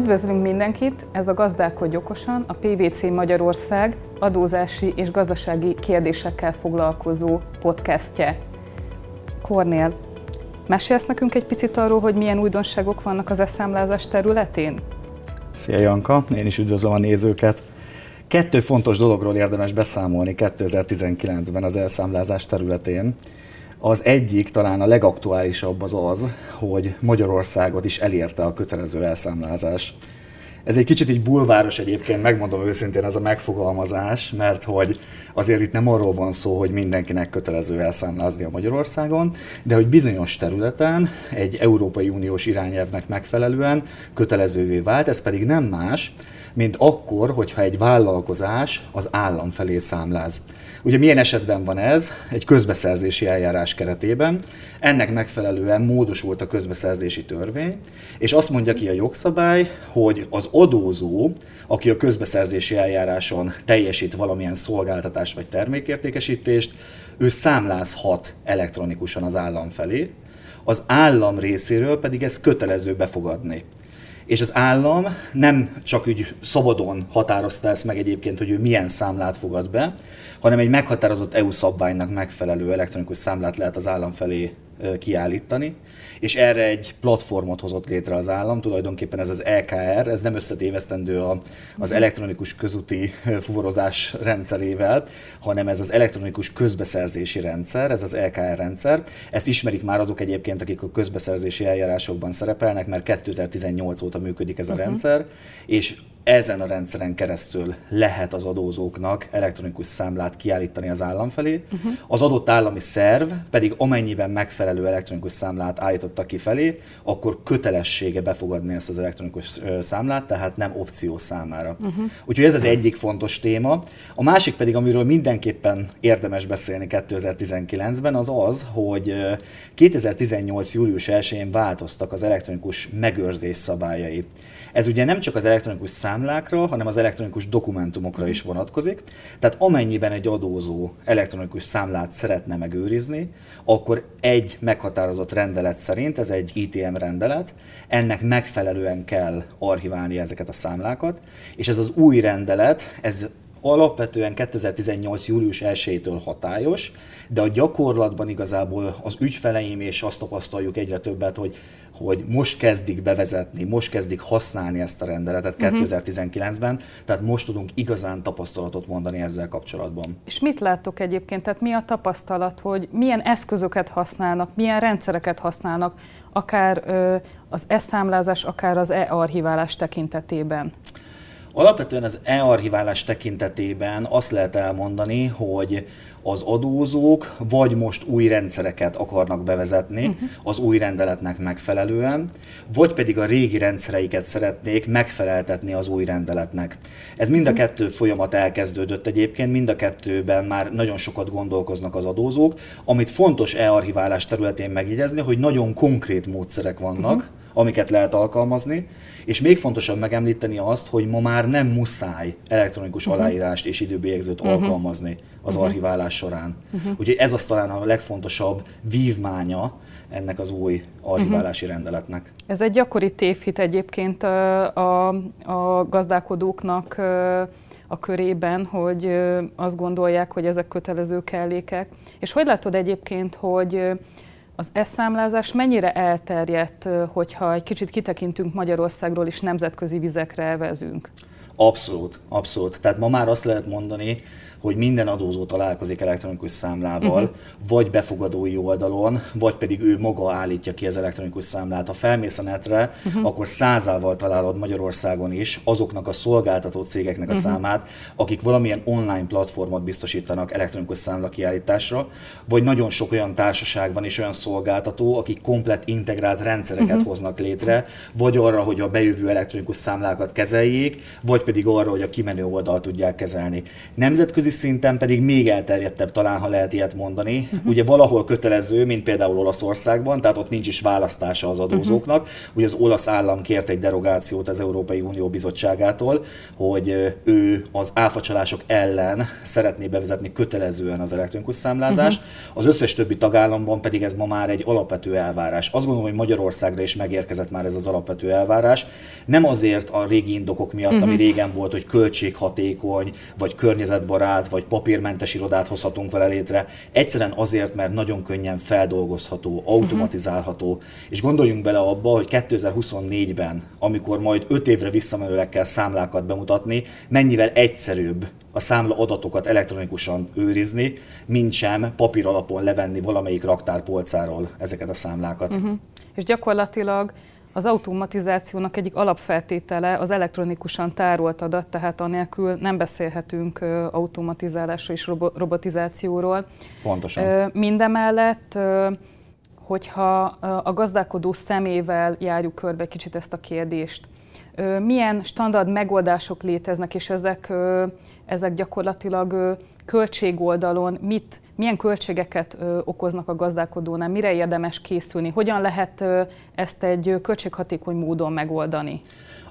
Üdvözlünk mindenkit! Ez a Gazdálkodj okosan, a PVC Magyarország adózási és gazdasági kérdésekkel foglalkozó podcastje. Kornél, mesélsz nekünk egy picit arról, hogy milyen újdonságok vannak az eszámlázás területén? Szia Janka, én is üdvözlöm a nézőket. Kettő fontos dologról érdemes beszámolni 2019-ben az elszámlázás területén. Az egyik, talán a legaktuálisabb az az, hogy Magyarországot is elérte a kötelező elszámlázás. Ez egy kicsit így bulváros egyébként, megmondom őszintén ez a megfogalmazás, mert hogy azért itt nem arról van szó, hogy mindenkinek kötelező elszámlázni a Magyarországon, de hogy bizonyos területen egy Európai Uniós irányelvnek megfelelően kötelezővé vált, ez pedig nem más, mint akkor, hogyha egy vállalkozás az állam felé számláz. Ugye milyen esetben van ez? Egy közbeszerzési eljárás keretében. Ennek megfelelően módosult a közbeszerzési törvény, és azt mondja ki a jogszabály, hogy az adózó, aki a közbeszerzési eljáráson teljesít valamilyen szolgáltatást vagy termékértékesítést, ő számlázhat elektronikusan az állam felé, az állam részéről pedig ez kötelező befogadni. És az állam nem csak úgy szabadon határozta ezt meg egyébként, hogy ő milyen számlát fogad be, hanem egy meghatározott EU szabványnak megfelelő elektronikus számlát lehet az állam felé kiállítani, és erre egy platformot hozott létre az állam, tulajdonképpen ez az EKR, ez nem összetévesztendő a, az elektronikus közúti fuvarozás rendszerével, hanem ez az elektronikus közbeszerzési rendszer, ez az EKR rendszer. Ezt ismerik már azok egyébként, akik a közbeszerzési eljárásokban szerepelnek, mert 2018 óta működik ez a uh-huh. rendszer, és ezen a rendszeren keresztül lehet az adózóknak elektronikus számlát kiállítani az állam felé. Uh-huh. Az adott állami szerv pedig amennyiben megfelelő elektronikus számlát állította ki felé, akkor kötelessége befogadni ezt az elektronikus számlát, tehát nem opció számára. Uh-huh. Úgyhogy ez az egyik fontos téma. A másik pedig, amiről mindenképpen érdemes beszélni 2019-ben, az az, hogy 2018. július 1-én változtak az elektronikus megőrzés szabályai. Ez ugye nem csak az elektronikus számlákra, hanem az elektronikus dokumentumokra is vonatkozik. Tehát amennyiben egy adózó elektronikus számlát szeretne megőrizni, akkor egy meghatározott rendelet szerint, ez egy ITM rendelet, ennek megfelelően kell archiválni ezeket a számlákat, és ez az új rendelet, ez alapvetően 2018. július 1-től hatályos, de a gyakorlatban igazából az ügyfeleim, és azt tapasztaljuk egyre többet, hogy, hogy most kezdik bevezetni, most kezdik használni ezt a rendeletet uh-huh. Mhm. 2019-ben, tehát most tudunk igazán tapasztalatot mondani ezzel kapcsolatban. És mit láttok egyébként, tehát mi a tapasztalat, hogy milyen eszközöket használnak, milyen rendszereket használnak, akár ö, az e-számlázás, akár az e-archiválás tekintetében? Alapvetően az e-archiválás tekintetében azt lehet elmondani, hogy az adózók vagy most új rendszereket akarnak bevezetni uh-huh. az új rendeletnek megfelelően, vagy pedig a régi rendszereiket szeretnék megfeleltetni az új rendeletnek. Ez mind a mhm. kettő folyamat elkezdődött egyébként, mind a kettőben már nagyon sokat gondolkoznak az adózók. Amit fontos e-archiválás területén megjegyezni, hogy nagyon konkrét módszerek vannak, uh-huh amiket lehet alkalmazni, és még fontosabb megemlíteni azt, hogy ma már nem muszáj elektronikus uh-huh. aláírást és időbélyegzőt uh-huh. alkalmazni az uh-huh. archiválás során. Uh-huh. Úgyhogy ez az talán a legfontosabb vívmánya ennek az új archiválási uh-huh. rendeletnek. Ez egy gyakori tévhit egyébként a, a, gazdálkodóknak a körében, hogy azt gondolják, hogy ezek kötelező kellékek. És hogy látod egyébként, hogy az e-számlázás mennyire elterjedt, hogyha egy kicsit kitekintünk Magyarországról és nemzetközi vizekre vezünk? Abszolút, abszolút. Tehát ma már azt lehet mondani, hogy minden adózó találkozik elektronikus számlával, uh-huh. vagy befogadói oldalon, vagy pedig ő maga állítja ki az elektronikus számlát. Ha felmész a netre, uh-huh. akkor százával találod Magyarországon is azoknak a szolgáltató cégeknek a uh-huh. számát, akik valamilyen online platformot biztosítanak elektronikus számla kiállításra, vagy nagyon sok olyan társaság van és olyan szolgáltató, akik komplet integrált rendszereket uh-huh. hoznak létre, vagy arra, hogy a bejövő elektronikus számlákat kezeljék, vagy pedig arra, hogy a kimenő oldalt tudják kezelni. Nemzetközi nemzetközi szinten pedig még elterjedtebb talán, ha lehet ilyet mondani. Uh-huh. Ugye valahol kötelező, mint például Olaszországban, tehát ott nincs is választása az adózóknak. Uh-huh. Ugye az olasz állam kért egy derogációt az Európai Unió Bizottságától, hogy ő az áfacsalások ellen szeretné bevezetni kötelezően az elektronikus számlázást. Uh-huh. Az összes többi tagállamban pedig ez ma már egy alapvető elvárás. Azt gondolom, hogy Magyarországra is megérkezett már ez az alapvető elvárás. Nem azért a régi indokok miatt, uh-huh. ami régen volt, hogy költséghatékony, vagy környezetbarát, vagy papírmentes irodát hozhatunk vele létre. Egyszerűen azért, mert nagyon könnyen feldolgozható, automatizálható. Uh-huh. És gondoljunk bele abba, hogy 2024-ben, amikor majd 5 évre visszamenőleg kell számlákat bemutatni, mennyivel egyszerűbb a számla adatokat elektronikusan őrizni, mint sem papír alapon levenni valamelyik raktárpolcáról ezeket a számlákat. Uh-huh. És gyakorlatilag az automatizációnak egyik alapfeltétele az elektronikusan tárolt adat, tehát anélkül nem beszélhetünk automatizálásról és robotizációról. Pontosan. Mindemellett, hogyha a gazdálkodó szemével járjuk körbe kicsit ezt a kérdést, milyen standard megoldások léteznek, és ezek, ezek gyakorlatilag költségoldalon mit, milyen költségeket okoznak a gazdálkodónál, mire érdemes készülni, hogyan lehet ezt egy költséghatékony módon megoldani?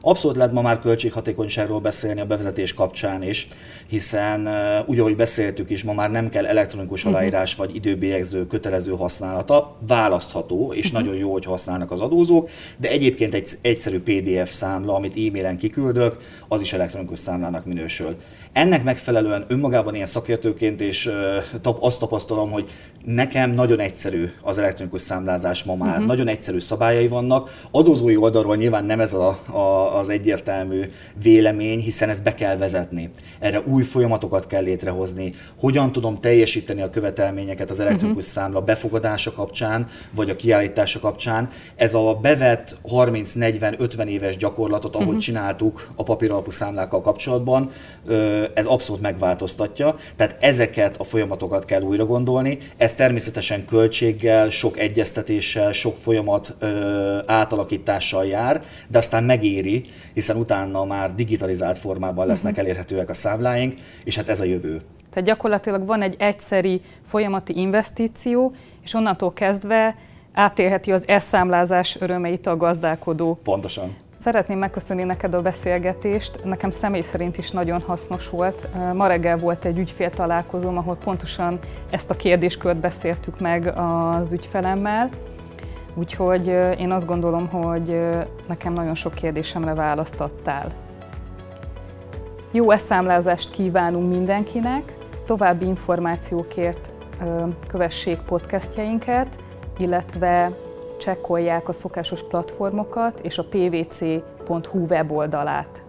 Abszolút lehet ma már költséghatékonyságról beszélni a bevezetés kapcsán is, hiszen úgy, ahogy beszéltük is, ma már nem kell elektronikus uh-huh. aláírás vagy időbélyegző kötelező használata, választható, és uh-huh. nagyon jó, hogy használnak az adózók, de egyébként egy egyszerű PDF számla, amit e-mailen kiküldök, az is elektronikus számlának minősül. Ennek megfelelően önmagában ilyen szakértőként és azt tapasztalom, hogy nekem nagyon egyszerű az elektronikus számlázás ma már, uh-huh. nagyon egyszerű szabályai vannak. Adózói oldalról nyilván nem ez a, a, az egyértelmű vélemény, hiszen ezt be kell vezetni. Erre új folyamatokat kell létrehozni. Hogyan tudom teljesíteni a követelményeket az elektronikus uh-huh. számla befogadása kapcsán, vagy a kiállítása kapcsán. Ez a bevett 30-40-50 éves gyakorlatot, ahogy uh-huh. csináltuk a papíralapú számlákkal kapcsolatban, ez abszolút megváltoztatja, tehát ezeket a folyamatokat kell újra gondolni. Ez természetesen költséggel, sok egyeztetéssel, sok folyamat átalakítással jár, de aztán megéri, hiszen utána már digitalizált formában lesznek uh-huh. elérhetőek a számláink, és hát ez a jövő. Tehát gyakorlatilag van egy egyszeri folyamati investíció, és onnantól kezdve átélheti az e-számlázás örömeit a gazdálkodó. Pontosan. Szeretném megköszönni neked a beszélgetést. Nekem személy szerint is nagyon hasznos volt. Ma reggel volt egy ügyfél találkozóm, ahol pontosan ezt a kérdéskört beszéltük meg az ügyfelemmel. Úgyhogy én azt gondolom, hogy nekem nagyon sok kérdésemre választottál. Jó eszámlázást kívánunk mindenkinek, további információkért kövessék podcastjainket, illetve csekkolják a szokásos platformokat és a pvc.hu weboldalát.